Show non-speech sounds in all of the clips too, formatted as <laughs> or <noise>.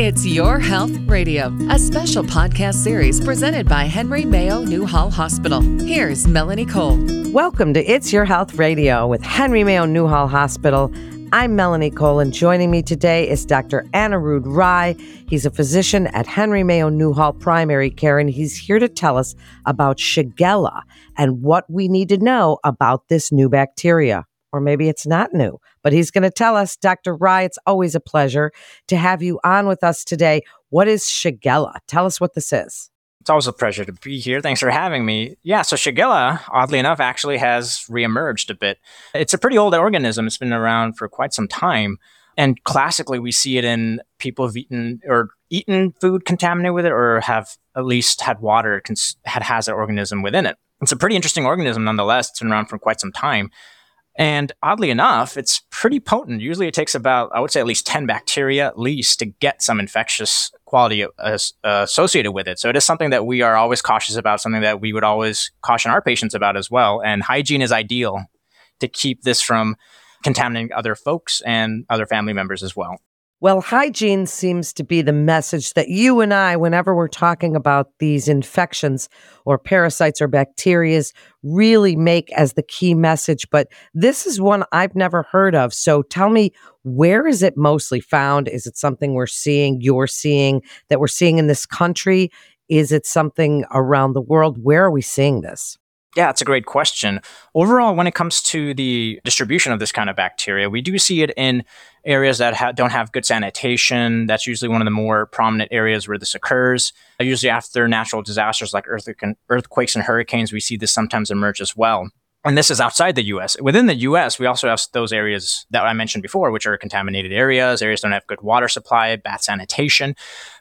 It's Your Health Radio, a special podcast series presented by Henry Mayo Newhall Hospital. Here's Melanie Cole. Welcome to It's Your Health Radio with Henry Mayo Newhall Hospital. I'm Melanie Cole, and joining me today is Dr. Anirudh Rai. He's a physician at Henry Mayo Newhall Primary Care, and he's here to tell us about Shigella and what we need to know about this new bacteria. Or maybe it's not new, but he's going to tell us. Dr. Rai, it's always a pleasure to have you on with us today. What is Shigella? Tell us what this is. It's always a pleasure to be here. Thanks for having me. Yeah, so Shigella, oddly enough, actually has reemerged a bit. It's a pretty old organism. It's been around for quite some time. And classically, we see it in people who've eaten or eaten food contaminated with it or have at least had water cons- had has that organism within it. It's a pretty interesting organism nonetheless. It's been around for quite some time. And oddly enough, it's pretty potent. Usually it takes about, I would say, at least 10 bacteria at least to get some infectious quality uh, associated with it. So it is something that we are always cautious about, something that we would always caution our patients about as well. And hygiene is ideal to keep this from contaminating other folks and other family members as well. Well, hygiene seems to be the message that you and I, whenever we're talking about these infections or parasites or bacteria, really make as the key message. But this is one I've never heard of. So tell me, where is it mostly found? Is it something we're seeing, you're seeing, that we're seeing in this country? Is it something around the world? Where are we seeing this? Yeah, it's a great question. Overall, when it comes to the distribution of this kind of bacteria, we do see it in areas that ha- don't have good sanitation. That's usually one of the more prominent areas where this occurs. Usually, after natural disasters like earthquakes and hurricanes, we see this sometimes emerge as well and this is outside the US. Within the US, we also have those areas that I mentioned before, which are contaminated areas, areas don't have good water supply, bad sanitation.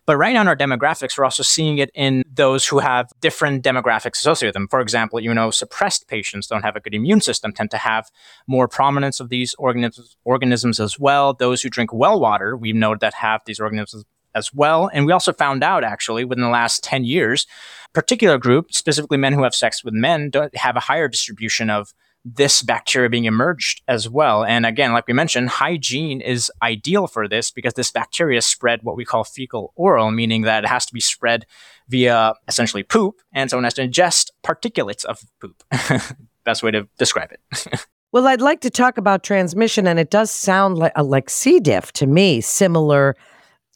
But right now in our demographics, we're also seeing it in those who have different demographics associated with them. For example, you know, suppressed patients don't have a good immune system, tend to have more prominence of these organisms, organisms as well. Those who drink well water, we've noted that have these organisms as well. And we also found out actually within the last 10 years, particular group, specifically men who have sex with men, have a higher distribution of this bacteria being emerged as well. And again, like we mentioned, hygiene is ideal for this because this bacteria spread what we call fecal oral, meaning that it has to be spread via essentially poop, and someone has to ingest particulates of poop. <laughs> Best way to describe it. <laughs> well, I'd like to talk about transmission, and it does sound like, like C. diff to me, similar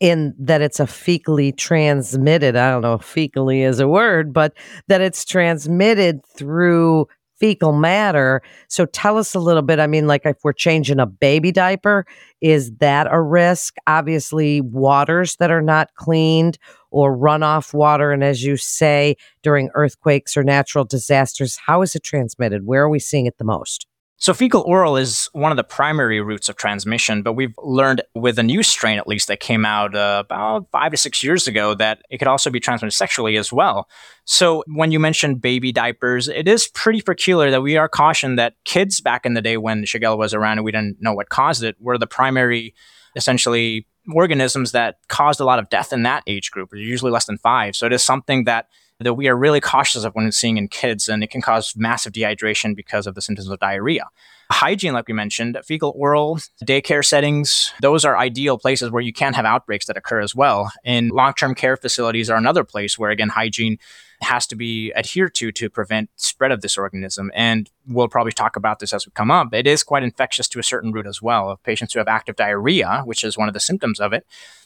in that it's a fecally transmitted. I don't know if fecally is a word, but that it's transmitted through fecal matter. So tell us a little bit. I mean, like if we're changing a baby diaper, is that a risk? Obviously, waters that are not cleaned or runoff water. And as you say, during earthquakes or natural disasters, how is it transmitted? Where are we seeing it the most? So fecal oral is one of the primary routes of transmission, but we've learned with a new strain, at least that came out uh, about five to six years ago, that it could also be transmitted sexually as well. So when you mentioned baby diapers, it is pretty peculiar that we are cautioned that kids back in the day when Shigella was around and we didn't know what caused it were the primary, essentially organisms that caused a lot of death in that age group, usually less than five. So it is something that that we are really cautious of when seeing in kids, and it can cause massive dehydration because of the symptoms of diarrhea. Hygiene, like we mentioned, fecal oral, daycare settings, those are ideal places where you can have outbreaks that occur as well. And long term care facilities are another place where, again, hygiene has to be adhered to to prevent spread of this organism. And we'll probably talk about this as we come up. It is quite infectious to a certain route as well. Of patients who have active diarrhea, which is one of the symptoms of it,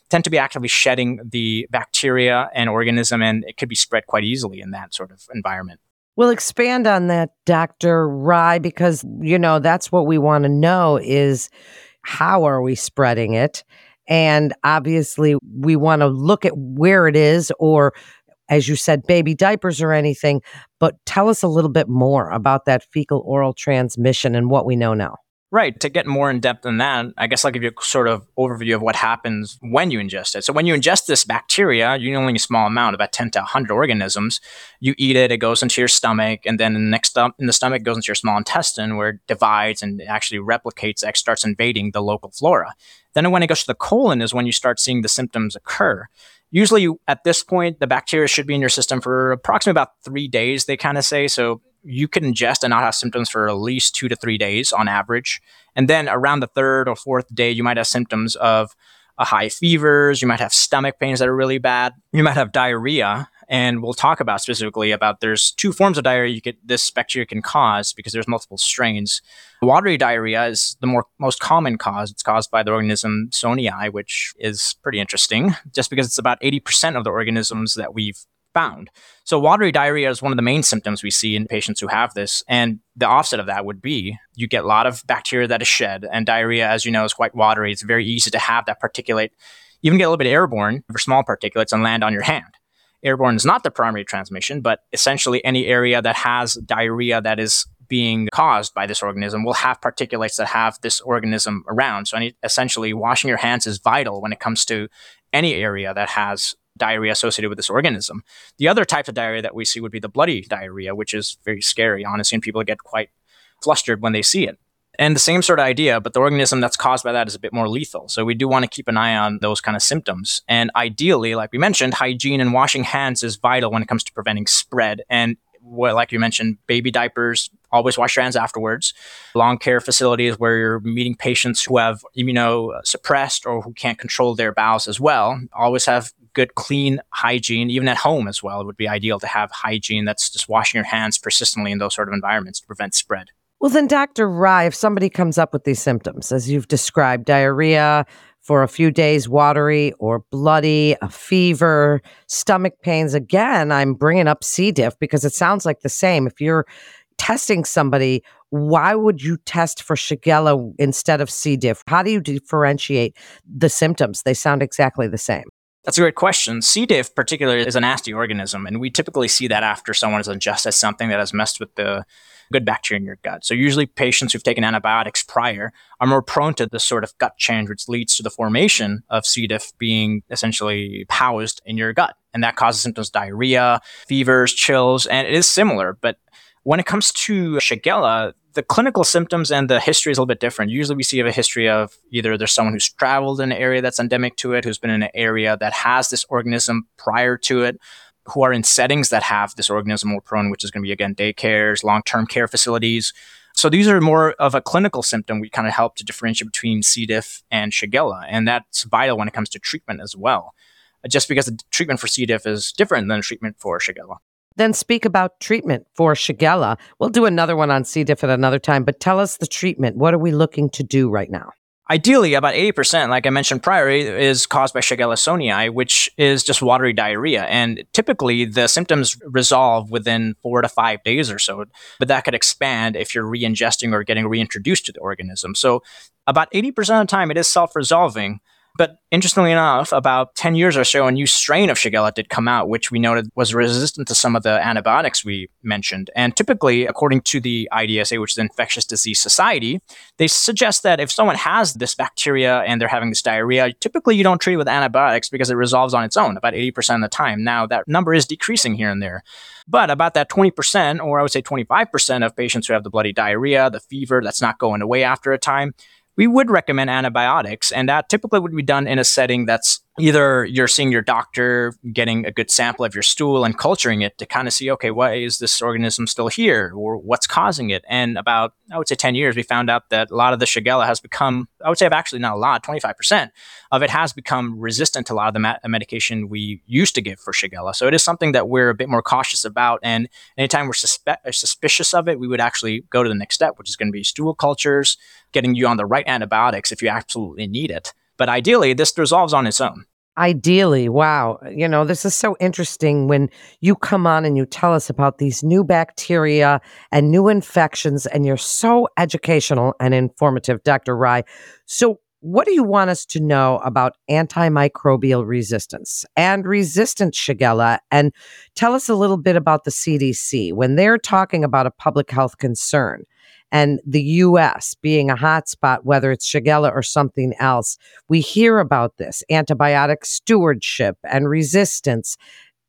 tend to be actively shedding the bacteria and organism, and it could be spread quite easily in that sort of environment. We'll expand on that, Dr. Rai, because, you know, that's what we want to know is how are we spreading it? And obviously, we want to look at where it is, or as you said, baby diapers or anything. But tell us a little bit more about that fecal oral transmission and what we know now. Right. To get more in depth in that, I guess I'll give you a sort of overview of what happens when you ingest it. So when you ingest this bacteria, you only a small amount, about 10 to 100 organisms. You eat it, it goes into your stomach, and then the next in the stomach goes into your small intestine where it divides and actually replicates, starts invading the local flora. Then when it goes to the colon is when you start seeing the symptoms occur. Usually at this point, the bacteria should be in your system for approximately about three days, they kind of say. So you can ingest and not have symptoms for at least two to three days on average. And then around the third or fourth day, you might have symptoms of a high fevers, you might have stomach pains that are really bad, you might have diarrhea, and we'll talk about specifically about there's two forms of diarrhea you get this bacteria can cause because there's multiple strains. Watery diarrhea is the more most common cause. It's caused by the organism Sonnei, which is pretty interesting, just because it's about 80% of the organisms that we've found. So watery diarrhea is one of the main symptoms we see in patients who have this. And the offset of that would be you get a lot of bacteria that is shed and diarrhea, as you know, is quite watery. It's very easy to have that particulate, even get a little bit airborne for small particulates and land on your hand airborne is not the primary transmission, but essentially any area that has diarrhea that is being caused by this organism will have particulates that have this organism around. So, any, essentially, washing your hands is vital when it comes to any area that has diarrhea associated with this organism. The other type of diarrhea that we see would be the bloody diarrhea, which is very scary, honestly, and people get quite flustered when they see it. And the same sort of idea, but the organism that's caused by that is a bit more lethal. So we do want to keep an eye on those kind of symptoms. And ideally, like we mentioned, hygiene and washing hands is vital when it comes to preventing spread. And what, like you mentioned, baby diapers, always wash your hands afterwards. Long care facilities where you're meeting patients who have immunosuppressed or who can't control their bowels as well, always have good, clean hygiene, even at home as well. It would be ideal to have hygiene that's just washing your hands persistently in those sort of environments to prevent spread. Well, then, Dr. Rai if somebody comes up with these symptoms, as you've described, diarrhea for a few days, watery or bloody, a fever, stomach pains, again, I'm bringing up C. diff because it sounds like the same. If you're testing somebody, why would you test for Shigella instead of C. diff? How do you differentiate the symptoms? They sound exactly the same. That's a great question. C. diff, particularly, is a nasty organism, and we typically see that after someone has ingested something that has messed with the good bacteria in your gut. So usually patients who've taken antibiotics prior are more prone to this sort of gut change, which leads to the formation of C. diff being essentially housed in your gut. And that causes symptoms diarrhea, fevers, chills, and it is similar. But when it comes to Shigella, the clinical symptoms and the history is a little bit different. Usually we see a history of either there's someone who's traveled in an area that's endemic to it, who's been in an area that has this organism prior to it, who are in settings that have this organism more prone, which is going to be again daycares, long-term care facilities. So these are more of a clinical symptom. We kind of help to differentiate between C. diff and Shigella, and that's vital when it comes to treatment as well. Just because the treatment for C. diff is different than treatment for Shigella. Then speak about treatment for Shigella. We'll do another one on C. diff at another time, but tell us the treatment. What are we looking to do right now? Ideally, about 80%, like I mentioned prior, is caused by Shigella sonnei, which is just watery diarrhea. And typically, the symptoms resolve within four to five days or so, but that could expand if you're re ingesting or getting reintroduced to the organism. So, about 80% of the time, it is self resolving. But interestingly enough, about 10 years or so, a new strain of Shigella did come out, which we noted was resistant to some of the antibiotics we mentioned. And typically, according to the IDSA, which is the Infectious Disease Society, they suggest that if someone has this bacteria and they're having this diarrhea, typically you don't treat it with antibiotics because it resolves on its own about 80% of the time. Now, that number is decreasing here and there. But about that 20%, or I would say 25% of patients who have the bloody diarrhea, the fever that's not going away after a time, we would recommend antibiotics, and that typically would be done in a setting that's either you're seeing your doctor getting a good sample of your stool and culturing it to kind of see, okay, why is this organism still here or what's causing it? And about, I would say 10 years, we found out that a lot of the Shigella has become, I would say actually not a lot, 25% of it has become resistant to a lot of the ma- medication we used to give for Shigella. So it is something that we're a bit more cautious about. And anytime we're suspe- suspicious of it, we would actually go to the next step, which is going to be stool cultures, getting you on the right antibiotics if you absolutely need it. But ideally, this resolves on its own. Ideally, wow. You know, this is so interesting when you come on and you tell us about these new bacteria and new infections, and you're so educational and informative, Dr. Rai. So, what do you want us to know about antimicrobial resistance and resistant Shigella? And tell us a little bit about the CDC when they're talking about a public health concern and the US being a hotspot, whether it's Shigella or something else. We hear about this antibiotic stewardship and resistance.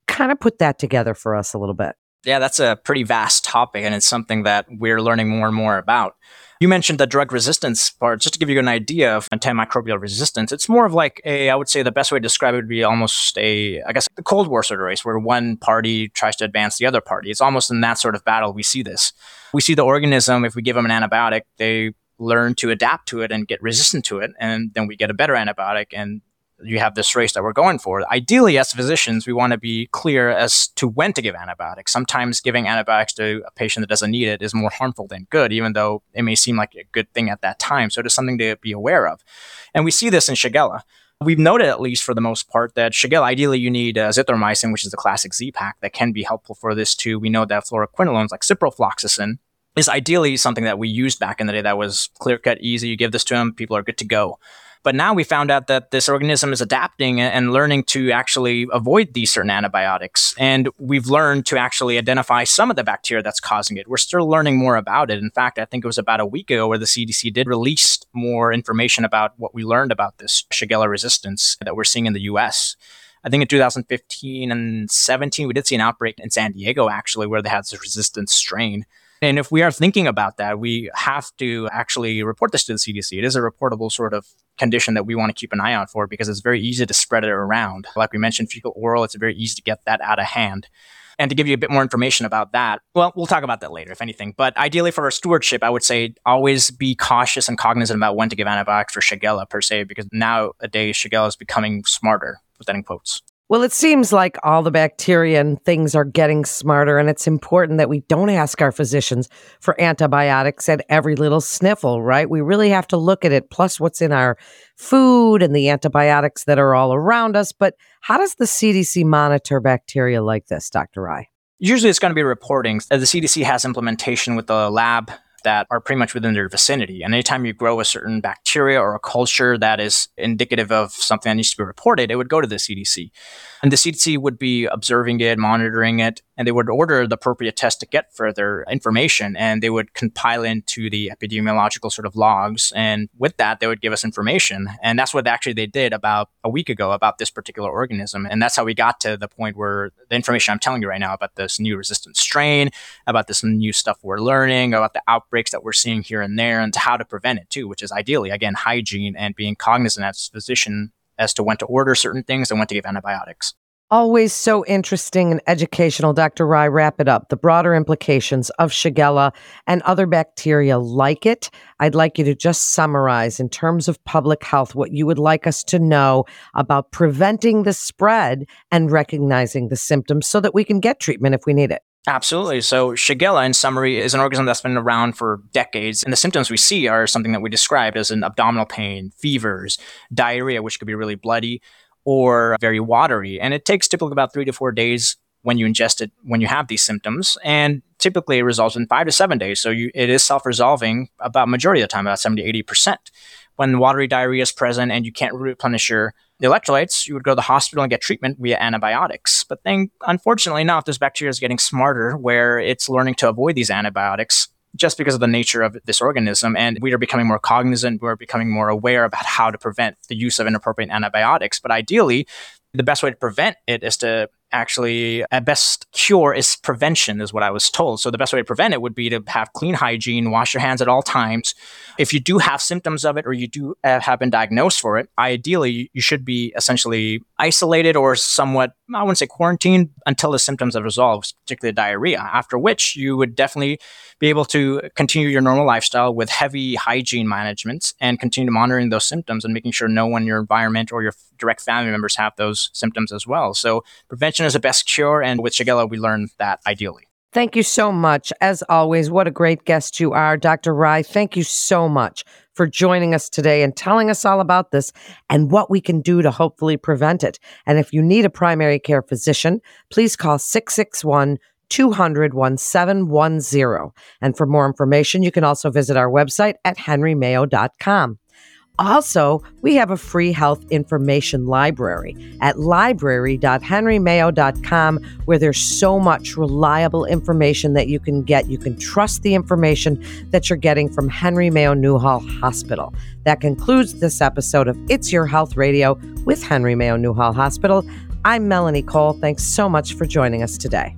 Kind of put that together for us a little bit. Yeah, that's a pretty vast topic, and it's something that we're learning more and more about. You mentioned the drug resistance part. Just to give you an idea of antimicrobial resistance, it's more of like a, I would say the best way to describe it would be almost a, I guess, the Cold War sort of race where one party tries to advance the other party. It's almost in that sort of battle we see this. We see the organism, if we give them an antibiotic, they learn to adapt to it and get resistant to it. And then we get a better antibiotic and you have this race that we're going for. Ideally, as physicians, we want to be clear as to when to give antibiotics. Sometimes giving antibiotics to a patient that doesn't need it is more harmful than good, even though it may seem like a good thing at that time. So it is something to be aware of. And we see this in Shigella. We've noted, at least for the most part, that Shigella, ideally, you need uh, zithromycin, which is the classic Z pack that can be helpful for this too. We know that fluoroquinolones like ciprofloxacin is ideally something that we used back in the day that was clear cut, easy. You give this to them, people are good to go. But now we found out that this organism is adapting and learning to actually avoid these certain antibiotics. And we've learned to actually identify some of the bacteria that's causing it. We're still learning more about it. In fact, I think it was about a week ago where the CDC did release more information about what we learned about this Shigella resistance that we're seeing in the US. I think in 2015 and 17, we did see an outbreak in San Diego, actually, where they had this resistant strain. And if we are thinking about that, we have to actually report this to the CDC. It is a reportable sort of condition that we want to keep an eye out for because it's very easy to spread it around. Like we mentioned, fecal oral, it's very easy to get that out of hand. And to give you a bit more information about that, well, we'll talk about that later, if anything. But ideally, for our stewardship, I would say always be cautious and cognizant about when to give antibiotics for Shigella per se, because nowadays Shigella is becoming smarter, put that in quotes. Well, it seems like all the bacteria and things are getting smarter, and it's important that we don't ask our physicians for antibiotics at every little sniffle, right? We really have to look at it, plus what's in our food and the antibiotics that are all around us. But how does the CDC monitor bacteria like this, Dr. Rai? Usually it's going to be reporting. Uh, the CDC has implementation with the lab that are pretty much within their vicinity. And anytime you grow a certain bacteria or a culture that is indicative of something that needs to be reported, it would go to the CDC. And the CDC would be observing it, monitoring it, and they would order the appropriate test to get further information. And they would compile into the epidemiological sort of logs. And with that, they would give us information. And that's what actually they did about a week ago about this particular organism. And that's how we got to the point where the information I'm telling you right now about this new resistant strain, about this new stuff we're learning, about the outbreaks that we're seeing here and there, and how to prevent it too, which is ideally, again, hygiene and being cognizant as a physician as to when to order certain things and when to give antibiotics. Always so interesting and educational. Dr. Rai. wrap it up. The broader implications of Shigella and other bacteria like it. I'd like you to just summarize in terms of public health what you would like us to know about preventing the spread and recognizing the symptoms so that we can get treatment if we need it. Absolutely. So, Shigella, in summary, is an organism that's been around for decades. And the symptoms we see are something that we described as an abdominal pain, fevers, diarrhea, which could be really bloody, or very watery. And it takes typically about three to four days when you ingest it when you have these symptoms. And typically it results in five to seven days. So, you, it is self resolving about majority of the time, about 70 to 80%. When watery diarrhea is present and you can't replenish your electrolytes, you would go to the hospital and get treatment via antibiotics. But then, unfortunately, now this bacteria is getting smarter where it's learning to avoid these antibiotics just because of the nature of this organism. And we are becoming more cognizant, we're becoming more aware about how to prevent the use of inappropriate antibiotics. But ideally, the best way to prevent it is to actually a best cure is prevention is what i was told. So the best way to prevent it would be to have clean hygiene wash your hands at all times. If you do have symptoms of it or you do uh, have been diagnosed for it ideally you should be essentially isolated or somewhat i wouldn't say quarantined until the symptoms have resolved particularly diarrhea after which you would definitely be able to continue your normal lifestyle with heavy hygiene management and continue monitoring those symptoms and making sure no one in your environment or your direct family members have those symptoms as well. So prevention is the best cure. And with Shigella, we learned that ideally. Thank you so much. As always, what a great guest you are, Dr. Rai. Thank you so much for joining us today and telling us all about this and what we can do to hopefully prevent it. And if you need a primary care physician, please call 661 200 1710. And for more information, you can also visit our website at henrymayo.com. Also, we have a free health information library at library.henrymayo.com where there's so much reliable information that you can get. You can trust the information that you're getting from Henry Mayo Newhall Hospital. That concludes this episode of It's Your Health Radio with Henry Mayo Newhall Hospital. I'm Melanie Cole. Thanks so much for joining us today.